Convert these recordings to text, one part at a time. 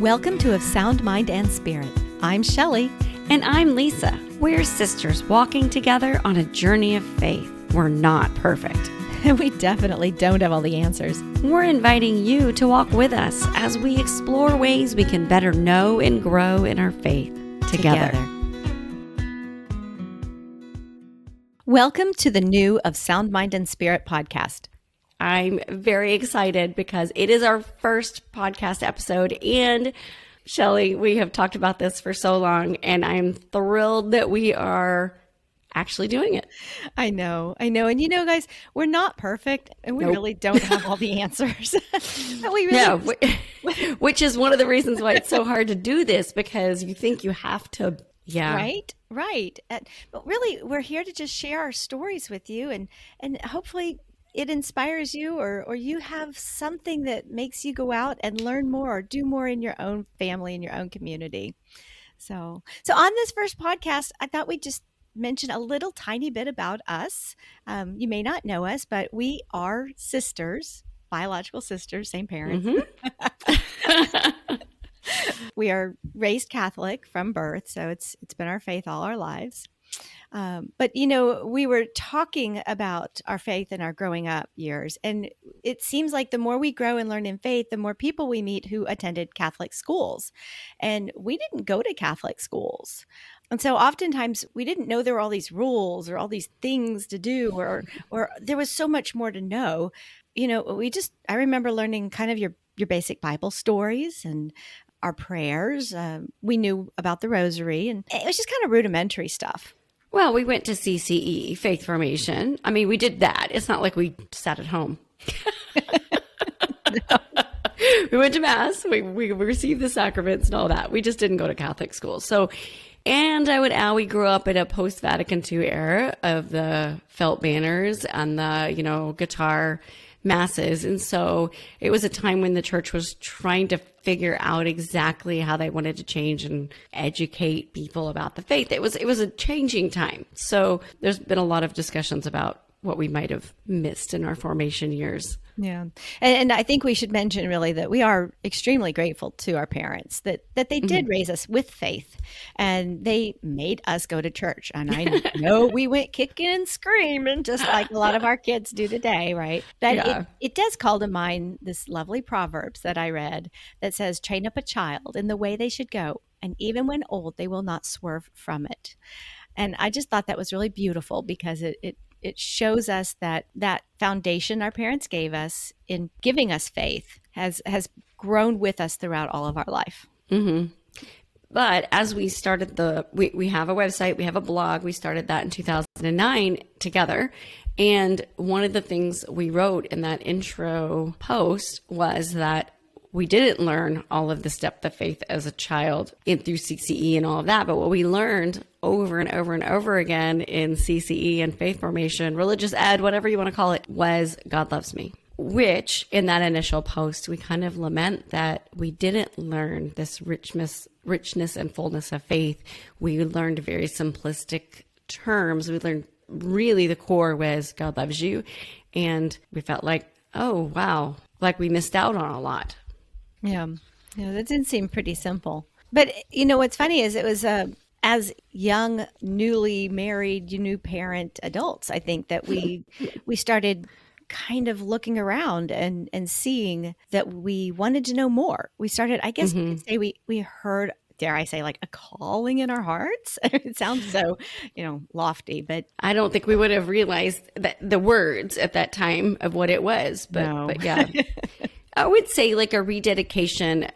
Welcome to Of Sound Mind and Spirit. I'm Shelley. And I'm Lisa. We're sisters walking together on a journey of faith. We're not perfect. And we definitely don't have all the answers. We're inviting you to walk with us as we explore ways we can better know and grow in our faith together. together. Welcome to the new Of Sound Mind and Spirit podcast. I'm very excited because it is our first podcast episode. And Shelley, we have talked about this for so long, and I'm thrilled that we are actually doing it. I know, I know. And you know, guys, we're not perfect and we nope. really don't have all the answers. we really yeah, which is one of the reasons why it's so hard to do this because you think you have to yeah. Right. Right. but really, we're here to just share our stories with you and, and hopefully it inspires you or or you have something that makes you go out and learn more or do more in your own family in your own community. So so on this first podcast i thought we'd just mention a little tiny bit about us. Um, you may not know us but we are sisters biological sisters same parents. Mm-hmm. we are raised catholic from birth so it's it's been our faith all our lives um, but, you know, we were talking about our faith and our growing up years. And it seems like the more we grow and learn in faith, the more people we meet who attended Catholic schools. And we didn't go to Catholic schools. And so oftentimes we didn't know there were all these rules or all these things to do or or there was so much more to know. You know, we just I remember learning kind of your your basic Bible stories and our prayers. Um, we knew about the rosary and it was just kind of rudimentary stuff. Well, we went to CCE, Faith Formation. I mean, we did that. It's not like we sat at home. we went to mass. We, we received the sacraments and all that. We just didn't go to Catholic school. So, and I would add, we grew up in a post Vatican II era of the felt banners and the, you know, guitar masses. And so it was a time when the church was trying to figure out exactly how they wanted to change and educate people about the faith. It was it was a changing time. So there's been a lot of discussions about what we might have missed in our formation years. Yeah. And, and, I think we should mention really that we are extremely grateful to our parents that, that they did mm-hmm. raise us with faith and they made us go to church. And I know we went kicking and screaming just like a lot of our kids do today, right? But yeah. it, it does call to mind this lovely Proverbs that I read that says, train up a child in the way they should go. And even when old, they will not swerve from it. And I just thought that was really beautiful because it, it it shows us that that foundation our parents gave us in giving us faith has has grown with us throughout all of our life. Mm-hmm. But as we started the, we, we have a website, we have a blog. We started that in 2009 together. And one of the things we wrote in that intro post was that we didn't learn all of this depth of faith as a child in through CCE and all of that. But what we learned over and over and over again in CCE and faith formation, religious ed, whatever you want to call it, was God loves me. Which in that initial post, we kind of lament that we didn't learn this richness, richness and fullness of faith. We learned very simplistic terms. We learned really the core was God loves you. And we felt like, oh, wow, like we missed out on a lot. Yeah. Yeah, that did seem pretty simple. But you know what's funny is it was uh, as young, newly married, new parent adults. I think that we we started kind of looking around and and seeing that we wanted to know more. We started, I guess, mm-hmm. say we we heard dare I say, like a calling in our hearts. it sounds so, you know, lofty, but I don't think we would have realized that the words at that time of what it was. But, no. but yeah, I would say like a rededication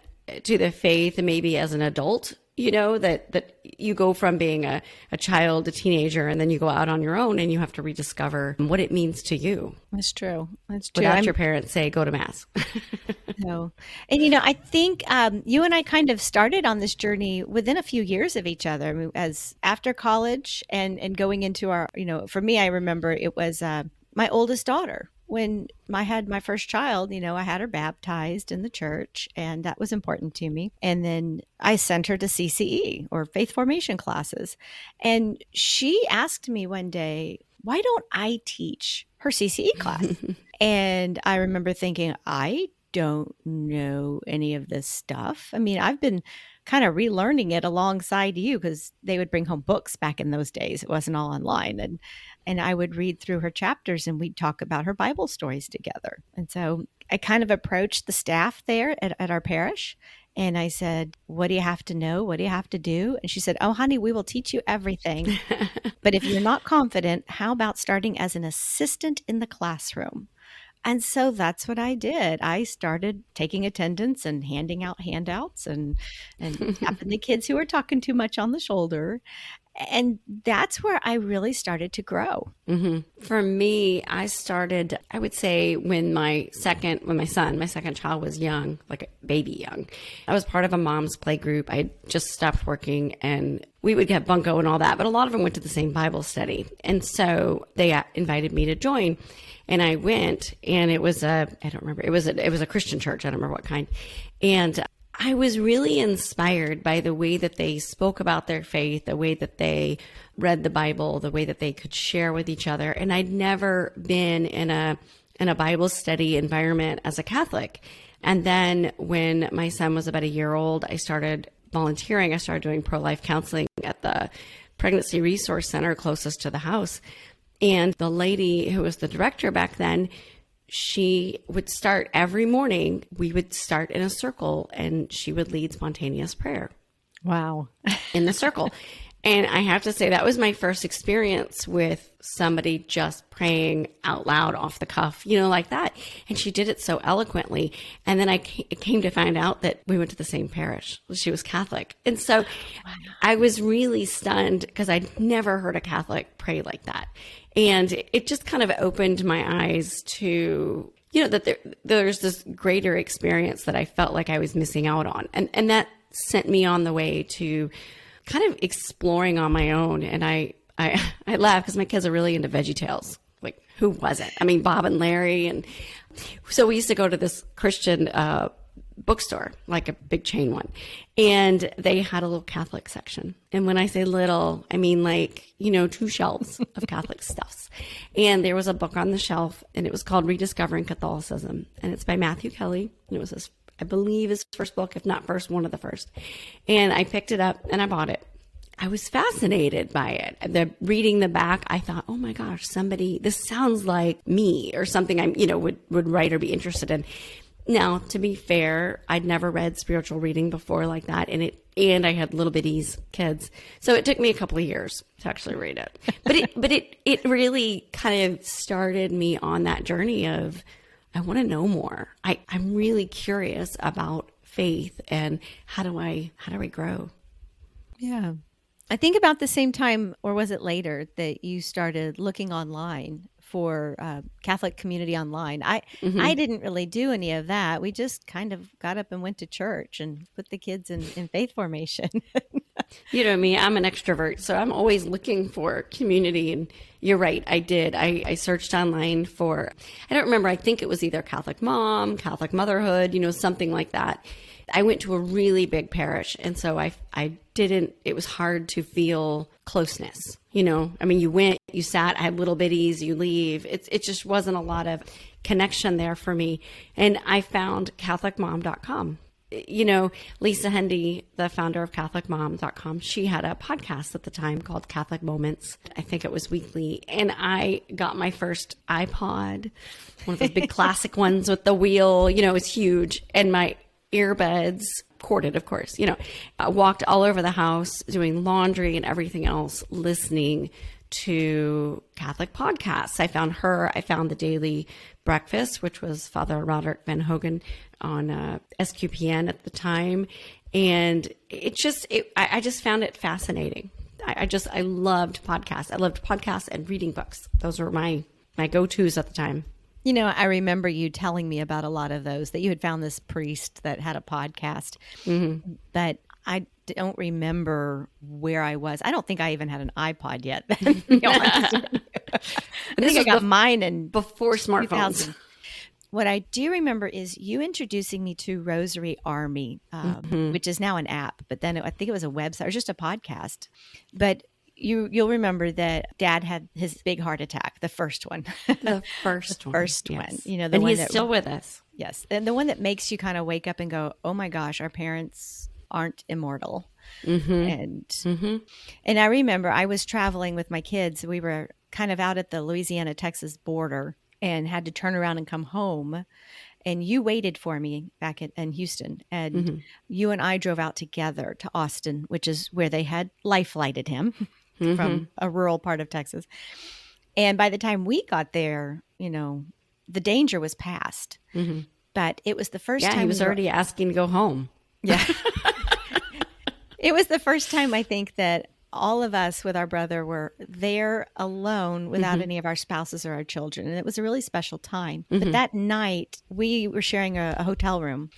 to the faith, maybe as an adult. You know that that you go from being a, a child, a teenager, and then you go out on your own, and you have to rediscover what it means to you. That's true. That's true. Without I'm, your parents say, "Go to mass." no, and you know, I think um, you and I kind of started on this journey within a few years of each other. I mean, as after college and and going into our, you know, for me, I remember it was uh, my oldest daughter when I had my first child, you know, I had her baptized in the church, and that was important to me. And then I sent her to CCE or faith formation classes. And she asked me one day, why don't I teach her CCE class? and I remember thinking, I don't know any of this stuff. I mean, I've been kind of relearning it alongside you because they would bring home books back in those days. It wasn't all online. And and I would read through her chapters and we'd talk about her Bible stories together. And so I kind of approached the staff there at, at our parish and I said, What do you have to know? What do you have to do? And she said, Oh, honey, we will teach you everything. but if you're not confident, how about starting as an assistant in the classroom? And so that's what I did. I started taking attendance and handing out handouts and and tapping the kids who were talking too much on the shoulder and that's where I really started to grow. Mm-hmm. For me, I started, I would say, when my second, when my son, my second child was young, like a baby young. I was part of a mom's play group. I just stopped working and we would get bunco and all that, but a lot of them went to the same Bible study. And so they invited me to join and I went and it was a I don't remember it was a it was a Christian church I don't remember what kind and I was really inspired by the way that they spoke about their faith, the way that they read the Bible, the way that they could share with each other. And I'd never been in a in a Bible study environment as a Catholic. And then when my son was about a year old, I started volunteering. I started doing pro life counseling at the pregnancy resource center closest to the house. And the lady who was the director back then, she would start every morning. We would start in a circle and she would lead spontaneous prayer. Wow. in the circle. And I have to say, that was my first experience with somebody just praying out loud off the cuff, you know, like that. And she did it so eloquently. And then I came to find out that we went to the same parish. She was Catholic. And so wow. I was really stunned because I'd never heard a Catholic pray like that. And it just kind of opened my eyes to, you know, that there, there's this greater experience that I felt like I was missing out on. And, and that sent me on the way to kind of exploring on my own. And I, I, I laugh because my kids are really into Veggie Tales. Like, who wasn't? I mean, Bob and Larry. And so we used to go to this Christian, uh, bookstore, like a big chain one. And they had a little Catholic section. And when I say little, I mean like, you know, two shelves of Catholic stuffs. And there was a book on the shelf and it was called Rediscovering Catholicism. And it's by Matthew Kelly. And it was his, I believe his first book, if not first, one of the first. And I picked it up and I bought it. I was fascinated by it. The reading the back, I thought, oh my gosh, somebody, this sounds like me or something I'm, you know, would, would write or be interested in. Now, to be fair, I'd never read spiritual reading before like that, and it and I had little bitties kids, so it took me a couple of years to actually read it. But it but it it really kind of started me on that journey of I want to know more. I I'm really curious about faith and how do I how do I grow? Yeah. I think about the same time, or was it later, that you started looking online for uh, Catholic community online. I mm-hmm. I didn't really do any of that. We just kind of got up and went to church and put the kids in, in faith formation. you know me, I'm an extrovert, so I'm always looking for community. And you're right, I did. I, I searched online for I don't remember. I think it was either Catholic mom, Catholic motherhood, you know, something like that. I went to a really big parish, and so I I didn't. It was hard to feel closeness. You know, I mean, you went, you sat, I had little bitties, you leave. It it just wasn't a lot of connection there for me, and I found CatholicMom.com. You know, Lisa Hendey, the founder of CatholicMom.com, she had a podcast at the time called Catholic Moments. I think it was weekly. And I got my first iPod, one of those big classic ones with the wheel. You know, it was huge. And my earbuds, corded, of course, you know, I walked all over the house doing laundry and everything else, listening to Catholic podcasts. I found her, I found the Daily Breakfast, which was Father Roderick Vonhögen on uh, SQPN at the time. And it just, it, I, I, just found it fascinating. I, I just, I loved podcasts. I loved podcasts and reading books. Those were my, my go-tos at the time. You know, I remember you telling me about a lot of those that you had found this priest that had a podcast, mm-hmm. but I don't remember where I was. I don't think I even had an iPod yet. I think I got mine in before smartphones. What I do remember is you introducing me to Rosary Army, um, mm-hmm. which is now an app, but then I think it was a website or just a podcast. But you you'll remember that Dad had his big heart attack, the first one, the first the one, first yes. one. You know, the and one he's that still with us. yes, and the one that makes you kind of wake up and go, "Oh my gosh, our parents aren't immortal." Mm-hmm. And Mm-hmm. and I remember I was traveling with my kids. We were kind of out at the Louisiana Texas border and had to turn around and come home. And you waited for me back in, in Houston, and Mhm. you and I drove out together to Austin, which is where they had life flighted him Mm-hmm. from a rural part of Texas. And by the time we got there, you know, the danger was past. hmm But it was the first Yeah, time he was we were- already asking to go home. yeah. it was the first time I think that all of us with our brother were there alone without any of our spouses or our children. And it was a really special time. But that night, we were sharing a, a hotel room.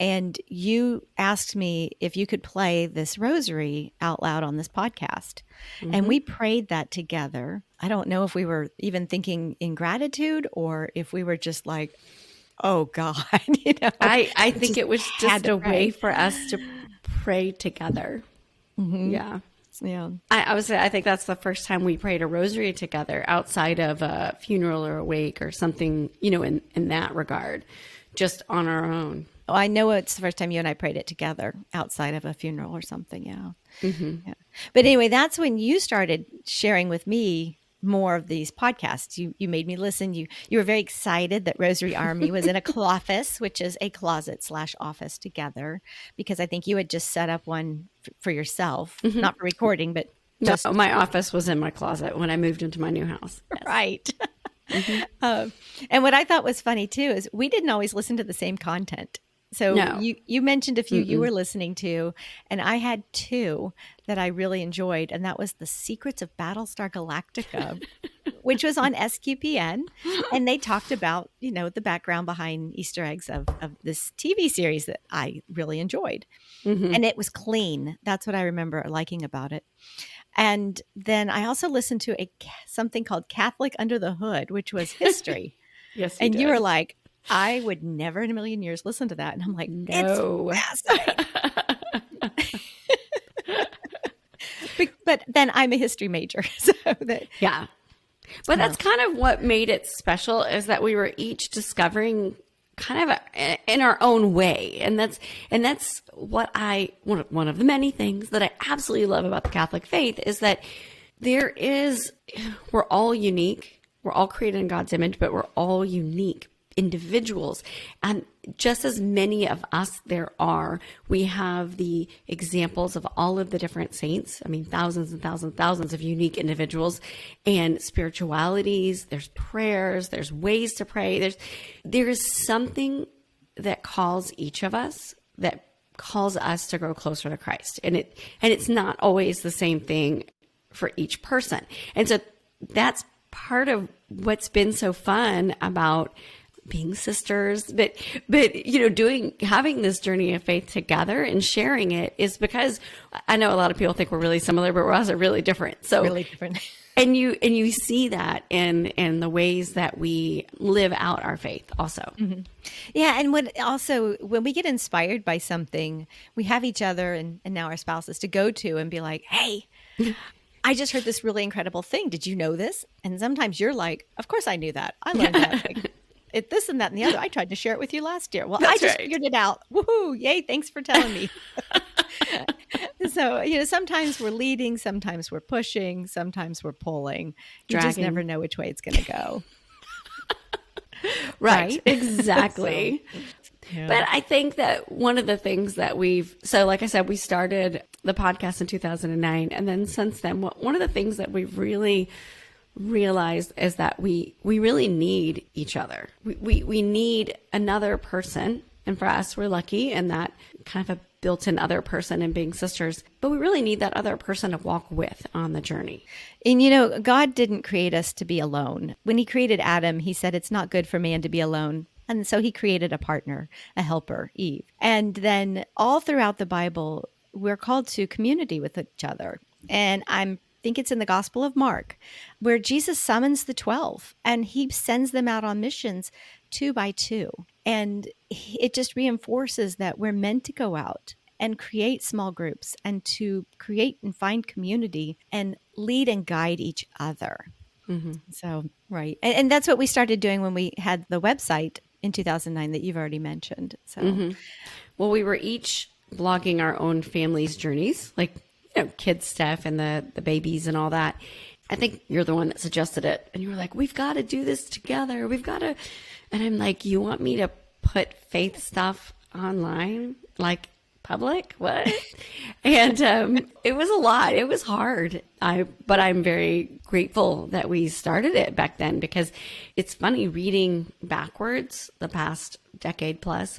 And you asked me if you could play this rosary out loud on this podcast. And we mm-hmm. prayed that together. I don't know if we were even thinking in gratitude or if we were just like, oh God, you know. I, I think it was had just a pray. way for us to pray together. Mm-hmm. Yeah. yeah. I, I say I think that's the first time we prayed a rosary together outside of a funeral or a wake or something, you know, in, in that regard, just on our own. Oh, I know it's the first time you and I prayed it together outside of a funeral or something. Yeah. Mm-hmm. yeah. But anyway, that's when you started sharing with me more of these podcasts. You you made me listen. You you were very excited that Rosary Army was in a cloffice, which is a closet slash office together, because I think you had just set up one f- for yourself, mm-hmm. not for recording, but just No, my office was in my closet when I moved into my new house. Yes. right. Mm-hmm. um, and what I thought was funny too is we didn't always listen to the same content. So No. you you mentioned a few you were listening to, and I had two that I really enjoyed, and that was the Secrets of Battlestar Galactica, which was on SQPN, and they talked about you know the background behind Easter eggs of of this TV series that I really enjoyed Mhm. and it was clean. That's what I remember liking about it. And then I also listened to a something called Catholic Under the Hood, which was history. Yes, and you were like, I would never in a million years listen to that. And I'm like, No. it's. But- but then I'm a history major, so that Yeah. But that's kind of what made it special is that we were each discovering kind of a, in our own way. And that's and that's what I one of, one of the many things that I absolutely love about the Catholic faith is that there is we're all unique. We're all created in God's image, but we're all unique individuals. And just as many of us there are, we have the examples of all of the different saints. I mean, thousands and thousands and thousands of unique individuals and spiritualities. There's prayers, there's ways to pray. There's, there is something that calls each of us that calls us to grow closer to Christ. And it, and it's not always the same thing for each person. And so that's part of what's been so fun about being sisters but but you know doing having this journey of faith together and sharing it is because i know a lot of people think we're really similar but we're also really different so really different. and you and you see that in in the ways that we live out our faith also mm-hmm. Yeah, and when also when we get inspired by something, we have each other and, and now our spouses to go to and be like, "Hey, I just heard this really incredible thing. Did you know this?" And sometimes you're like, "Of course I knew that. I learned that." Like, it this and that and the other. I tried to share it with you last year. Well, I just right. figured it out. Woohoo! Yay! Thanks for telling me. so you know, sometimes we're leading, sometimes we're pushing, sometimes we're pulling. You just never know which way it's going to go. right, Right? exactly But I think that one of the things that we've, so like I said, we started the podcast in 2009. And then since then, one of the things that we've really realized is that we, we really need each other. We, we, we need another person. And for us, we're lucky in that kind of a built in other person and being sisters. But we really need that other person to walk with on the journey. And you know, God didn't create us to be alone. When he created Adam, he said it's not good for man to be alone. And so he created a partner, a helper, Eve. And then all throughout the Bible, we're called to community with each other. And I'm think it's in the Gospel of Mark where Jesus summons the 12 and he sends them out on missions two by two. And it just reinforces that we're meant to go out and create small groups and to create and find community and lead and guide each other. Mm-hmm. So, right. And, and, that's what we started doing when we had the website in 2009 that you've already mentioned. So, mm-hmm. well, we were each blogging our own family's journeys, like, you know, kids stuff and the, the babies and all that. I think you're the one that suggested it. And you were like, we've got to do this together. We've got to. And I'm like, you want me to put faith stuff online? Like, public what and um, it was a lot it was hard i but i'm very grateful that we started it back then because it's funny reading backwards the past decade plus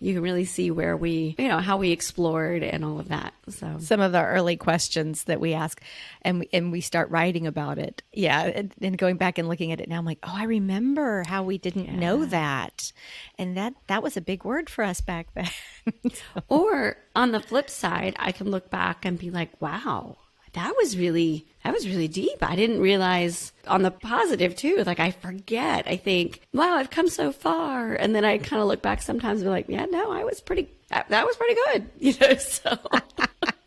you can really see where we, you know, how we explored and all of that. So some of the early questions that we ask, and we, and we start writing about it. Yeah, and, and going back and looking at it now, I'm like, oh, I remember how we didn't yeah. know that, and that that was a big word for us back then. so. Or on the flip side, I can look back and be like, wow, that was really that was really deep. I didn't realize on the positive too. Like I forget. I think, wow, I've come so far, and then I kind of look back sometimes and be like, yeah, no, I was pretty. That, that was pretty good. You know, so.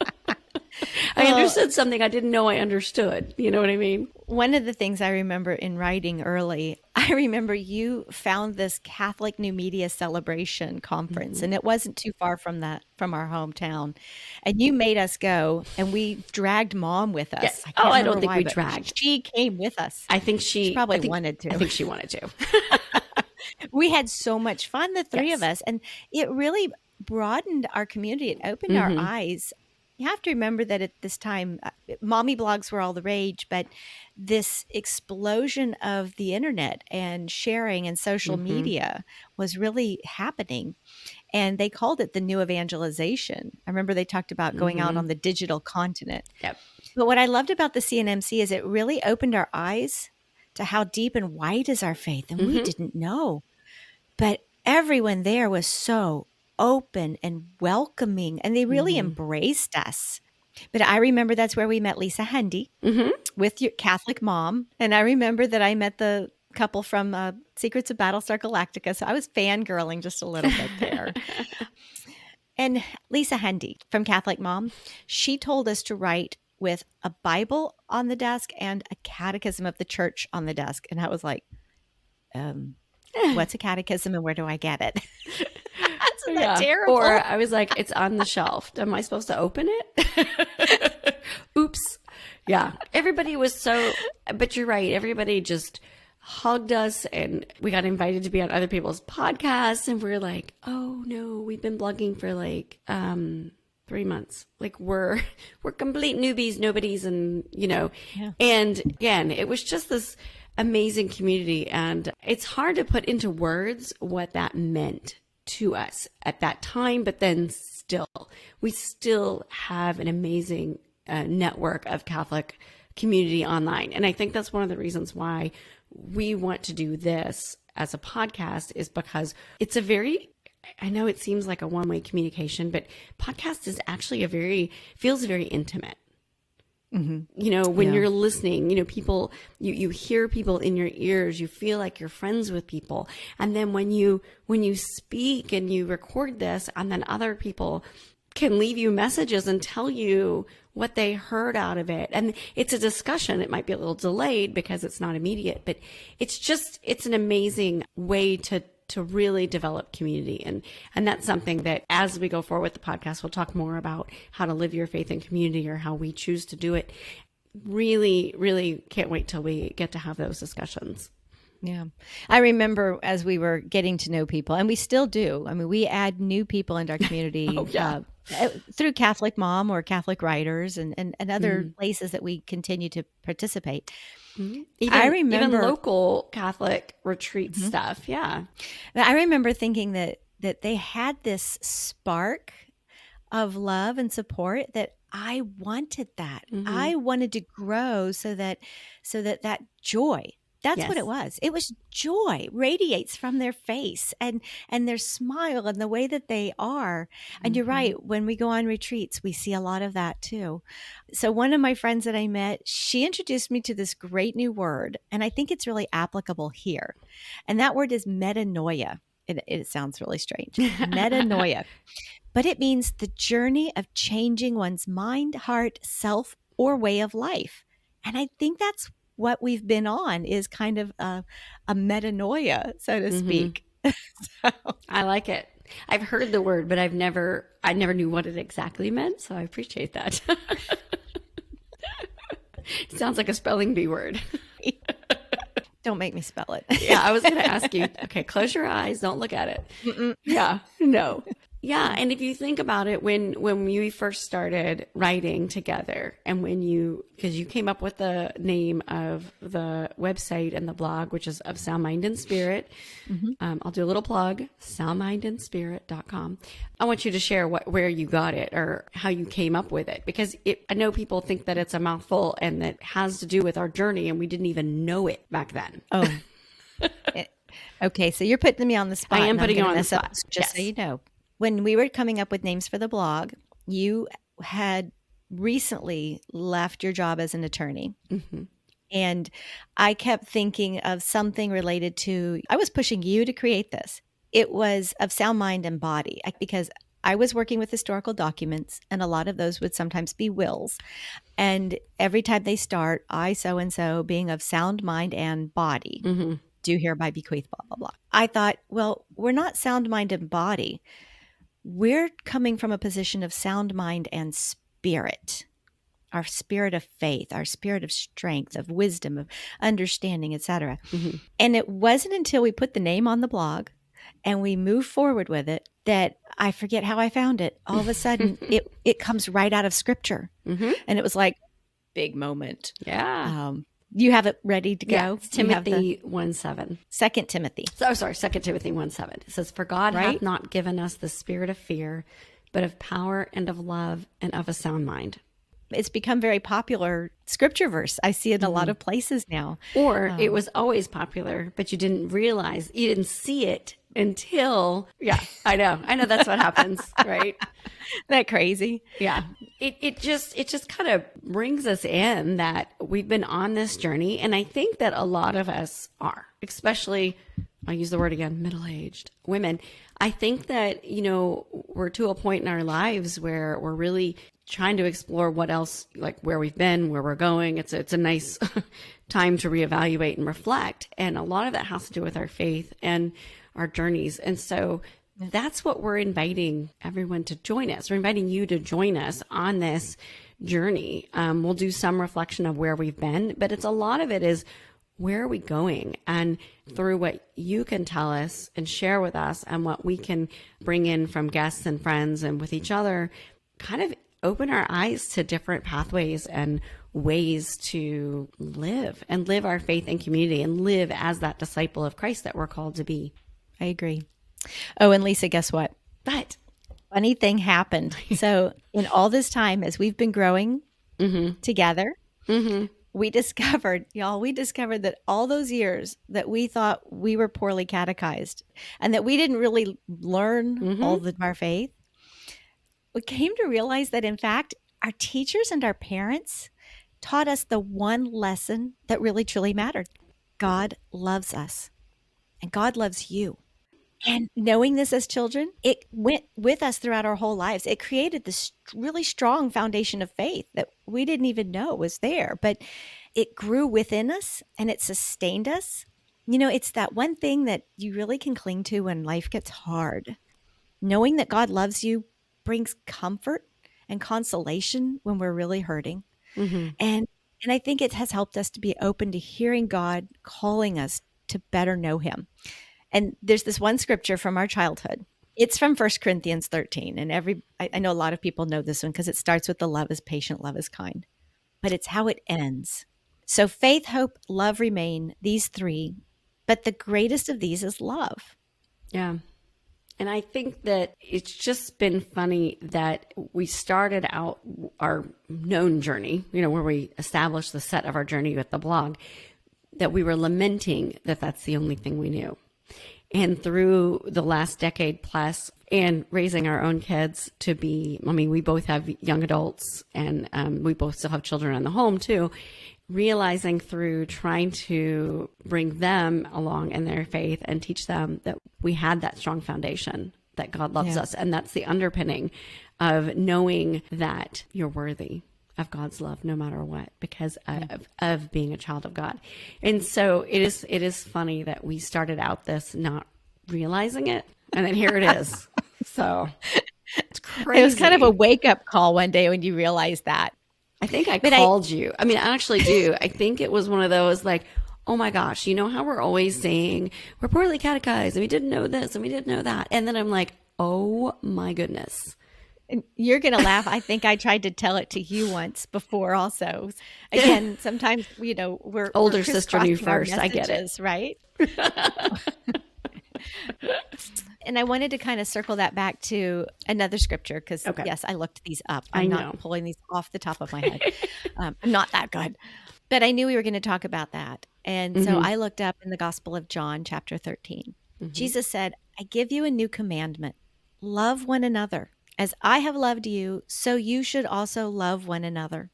I understood something I didn't know I understood. You know what I mean? One of the things I remember in writing early, I remember you found this Catholic New Media Celebration conference, mm-hmm. and it wasn't too far from that from our hometown. And you made us go, and we dragged mom with us. Yes. I oh, I don't think why, we dragged. She came with us. I think she, she probably think, wanted to. I think she wanted to. we had so much fun, the three yes. of us, and it really broadened our community. It opened mm-hmm. our eyes you have to remember that at this time, uh, mommy blogs were all the rage, but this explosion of the internet and sharing and social mm-hmm. media was really happening. And they called it the new evangelization. I remember they talked about going mm-hmm. out on the digital continent. Yep. But what I loved about the CNMC is it really opened our eyes to how deep and wide is our faith. And mm-hmm. we didn't know. But everyone there was so open and welcoming, and they really mm-hmm. embraced us. But I remember that's where we met Lisa Hendey mm-hmm. with your Catholic mom. And I remember that I met the couple from uh, Secrets of Battlestar Galactica. So I was fangirling just a little bit there. and Lisa Hendey from Catholic Mom, she told us to write with a Bible on the desk and a catechism of the church on the desk. And I was like, um, what's a catechism and where do I get it? Isn't that yeah. terrible? Or I was like, it's on the shelf. Am I supposed to open it? Oops. Yeah. Everybody was so, but you're right. Everybody just hugged us and we got invited to be on other people's podcasts. And we're like, oh no, we've been blogging for like, um, three months like we're we're complete newbies nobodies and you know yeah. and again it was just this amazing community and it's hard to put into words what that meant to us at that time, but then still, we still have an amazing uh, network of Catholic community online. And I think that's one of the reasons why we want to do this as a podcast is because it's a very I know it seems like a one way communication, but podcast is actually a very, feels very intimate. Mm-hmm. You know, when yeah. you're listening, you know, people, you, you hear people in your ears, you feel like you're friends with people. And then when you, when you speak and you record this and then other people can leave you messages and tell you what they heard out of it. And it's a discussion. It might be a little delayed because it's not immediate, but it's just, it's an amazing way to to really develop community. And, and that's something that as we go forward with the podcast, we'll talk more about how to live your faith in community or how we choose to do it. Really, really can't wait till we get to have those discussions. Yeah. I remember as we were getting to know people, and we still do. I mean, we add new people into our community oh, yeah. uh, through Catholic Mom or Catholic Writers and, and, and other mm. places that we continue to participate. Mm-hmm. Even, I remember even local Catholic retreat mm-hmm. stuff. Yeah, I remember thinking that that they had this spark of love and support that I wanted that. Mm-hmm. I wanted to grow so that so that that joy that's yes. what it was. It was joy radiates from their face and and their smile and the way that they are. And mm-hmm. you're right, when we go on retreats, we see a lot of that too. So one of my friends that I met, she introduced me to this great new word, and I think it's really applicable here. And that word is metanoia. It, it sounds really strange. metanoia. but it means the journey of changing one's mind, heart, self, or way of life. And I think that's what we've been on is kind of a, a metanoia, so to mm-hmm. speak. so. I like it. I've heard the word, but I've never, I never knew what it exactly meant. So I appreciate that. sounds like a spelling bee word. Don't make me spell it. yeah, I was going to ask you. Okay, close your eyes. Don't look at it. Mm-mm. Yeah, no. Yeah, and if you think about it, when when we first started writing together, and when you because you came up with the name of the website and the blog, which is of Sound Mind and Spirit. Mm-hmm. Um, I'll do a little plug: soundmindandspirit.com. I want you to share what where you got it or how you came up with it, because it, I know people think that it's a mouthful and that has to do with our journey, and we didn't even know it back then. Oh. okay, so you're putting me on the spot. I am putting you on the spot. Up, just yes. so you know when we were coming up with names for the blog, you had recently left your job as an attorney. Mm-hmm. And I kept thinking of something related to, I was pushing you to create this. It was of sound mind and body because I was working with historical documents, and a lot of those would sometimes be wills. And every time they start, I so and so being of sound mind and body, mm-hmm. do hereby bequeath, blah, blah, blah. I thought, well, we're not sound mind and body we're coming from a position of sound mind and spirit our spirit of faith our spirit of strength of wisdom of understanding etc mm-hmm. and it wasn't until we put the name on the blog and we move forward with it that i forget how i found it. All of a sudden it it comes right out of scripture. Mm-hmm. and it was like big moment. Yeah. Um, you have it ready to go. Yeah, Timothy the, 1 7. Second Timothy. Oh, sorry. Second Timothy 1 7. It says, For God right? hath not given us the spirit of fear, but of power and of love and of a sound mind. It's become very popular scripture verse. I see it in a lot mm-hmm. of places now. Or um, it was always popular, but you didn't realize, you didn't see it until yeah. I know. I know that's what happens right? That crazy? Yeah. It, it just it just kind of brings us in that we've been on this journey and i think that a lot of us are especially i use the word again middle-aged women. I think that you know we're to a point in our lives where we're really trying to explore what else like where we've been where we're going. It's a, it's a nice time to reevaluate and reflect and a lot of that has to do with our faith. And our journeys. And so that's what we're inviting everyone to join us. We're inviting you to join us on this journey. Um, we'll do some reflection of where we've been, but it's a lot of it is where are we going? And through what you can tell us and share with us and what we can bring in from guests and friends and with each other, kind of open our eyes to different pathways and ways to live and live our faith and community and live as that disciple of Christ that we're called to be. I agree. Oh, and Lisa, guess what? But funny thing happened. so, in all this time, as we've been growing mm-hmm. together, mm-hmm. we discovered, y'all, we discovered that all those years that we thought we were poorly catechized and that we didn't really learn mm-hmm. all of our faith, we came to realize that, in fact, our teachers and our parents taught us the one lesson that really truly mattered God loves us, and God loves you. And knowing this as children, it went with us throughout our whole lives. It created this really strong foundation of faith that we didn't even know was there, but it grew within us and it sustained us. You know, it's that one thing that you really can cling to when life gets hard. Knowing that God loves you brings comfort and consolation when we're really hurting. Mm-hmm. And and I think it has helped us to be open to hearing God calling us to better know him. And there's this one scripture from our childhood. It's from First Corinthians 13. And every, I, I know a lot of people know this one because it starts with the love is patient, love is kind, but it's how it ends. So faith, hope, love remain, these three, but the greatest of these is love. Yeah. And I think that it's just been funny that we started out our known journey, you know, where we established the set of our journey with the blog, that we were lamenting that that's the only thing we knew. And through the last decade plus, and raising our own kids to be, I mean, we both have young adults and um, we both still have children in the home too. Realizing through trying to bring them along in their faith and teach them that we had that strong foundation that God loves Yeah. us. And that's the underpinning of knowing that you're worthy of God's love no matter what because of, of being a child of God. And so it is it is funny that we started out this not realizing it and then here it is. so it's crazy. It was kind of a wake up call one day when you realized that. I think I But I- called you. I mean, I actually do. I think it was one of those like, oh my gosh, you know how we're always saying we're poorly catechized and we didn't know this and we didn't know that. And then I'm like, oh my goodness. And you're going to laugh. I think I tried to tell it to you once before also. Again, sometimes, you know, we're Older we're sister knew our first. I get it. Right. and I wanted to kind of circle that back to another scripture because, Okay. yes, I looked these up. I'm not pulling these off the top of my head. um, I'm not that good. But I knew we were going to talk about that. And so Mhm. I looked up in the Gospel of John, chapter 13. Mhm. Jesus said, I give you a new commandment love one another. As I have loved you, so you should also love one another.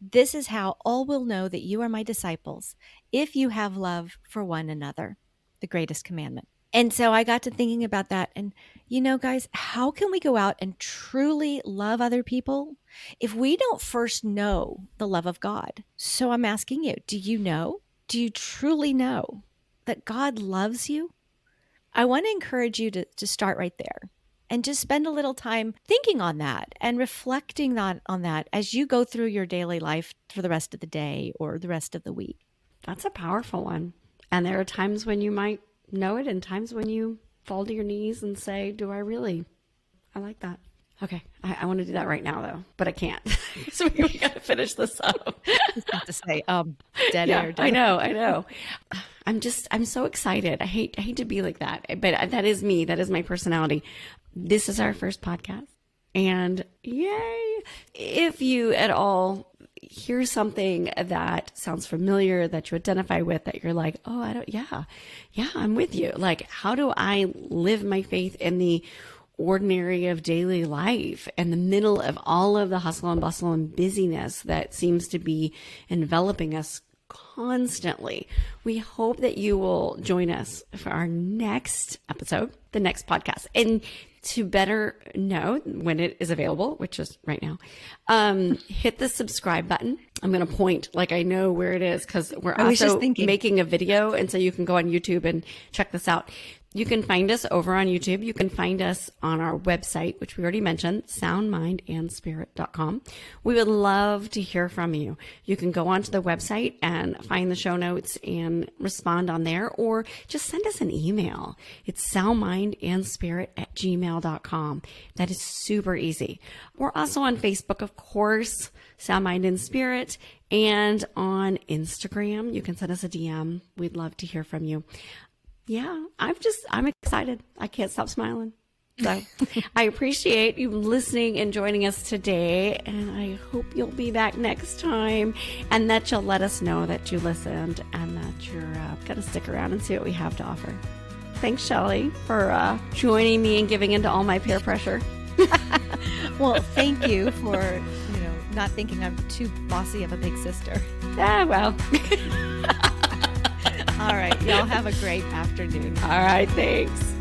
This is how all will know that you are my disciples if you have love for one another, the greatest commandment. And so I got to thinking about that. And, you know, guys, how can we go out and truly love other people if we don't first know the love of God? So I'm asking you, do you know? Do you truly know that God loves you? I want to encourage you to, to start right there and just spend a little time thinking on that and reflecting on, on that as you go through your daily life for the rest of the day or the rest of the week. That's a powerful one. And there are times when you might know it and times when you fall to your knees and say, Do I really? I like that. Okay. I, I want to do that right now, though, but I can't. so we, we got to finish this up. Just have to say, um, dead yeah, air. I know, I know. I'm just, I'm so excited. I hate, I hate to be like that, but that is me. That is my personality. This is our first podcast, and yay! If you at all hear something that sounds familiar that you identify with, that you're like, oh, I don't, yeah, yeah, I'm with you. Like, how do I live my faith in the ordinary of daily life in the middle of all of the hustle and bustle and busyness that seems to be enveloping us constantly. We hope that you will join us for our next episode, the next podcast. And to better know when it is available, which is right now, um, hit the subscribe button. I'm going to point like I know where it is because we're I was just also making a video. And so you can go on YouTube and check this out. You can find us over on YouTube. You can find us on our website, which we already mentioned, soundmindandspirit.com. We would love to hear from you. You can go onto the website and find the show notes and respond on there, or just send us an email. It's soundmindandspirit at gmail.com. That is super easy. We're also on Facebook, of course, Sound Mind and Spirit, and on Instagram. You can send us a DM. We'd love to hear from you yeah, I'm just, I'm excited. I can't stop smiling. So I appreciate you listening and joining us today. And I hope you'll be back next time and that you'll let us know that you listened and that you're uh, going to stick around and see what we have to offer. Thanks, Shelly, for uh, joining me and giving into all my peer pressure. Well, thank you for, you know, not thinking I'm too bossy of a big sister. Ah, well. All right. Y'all have a great afternoon. all right. Thanks.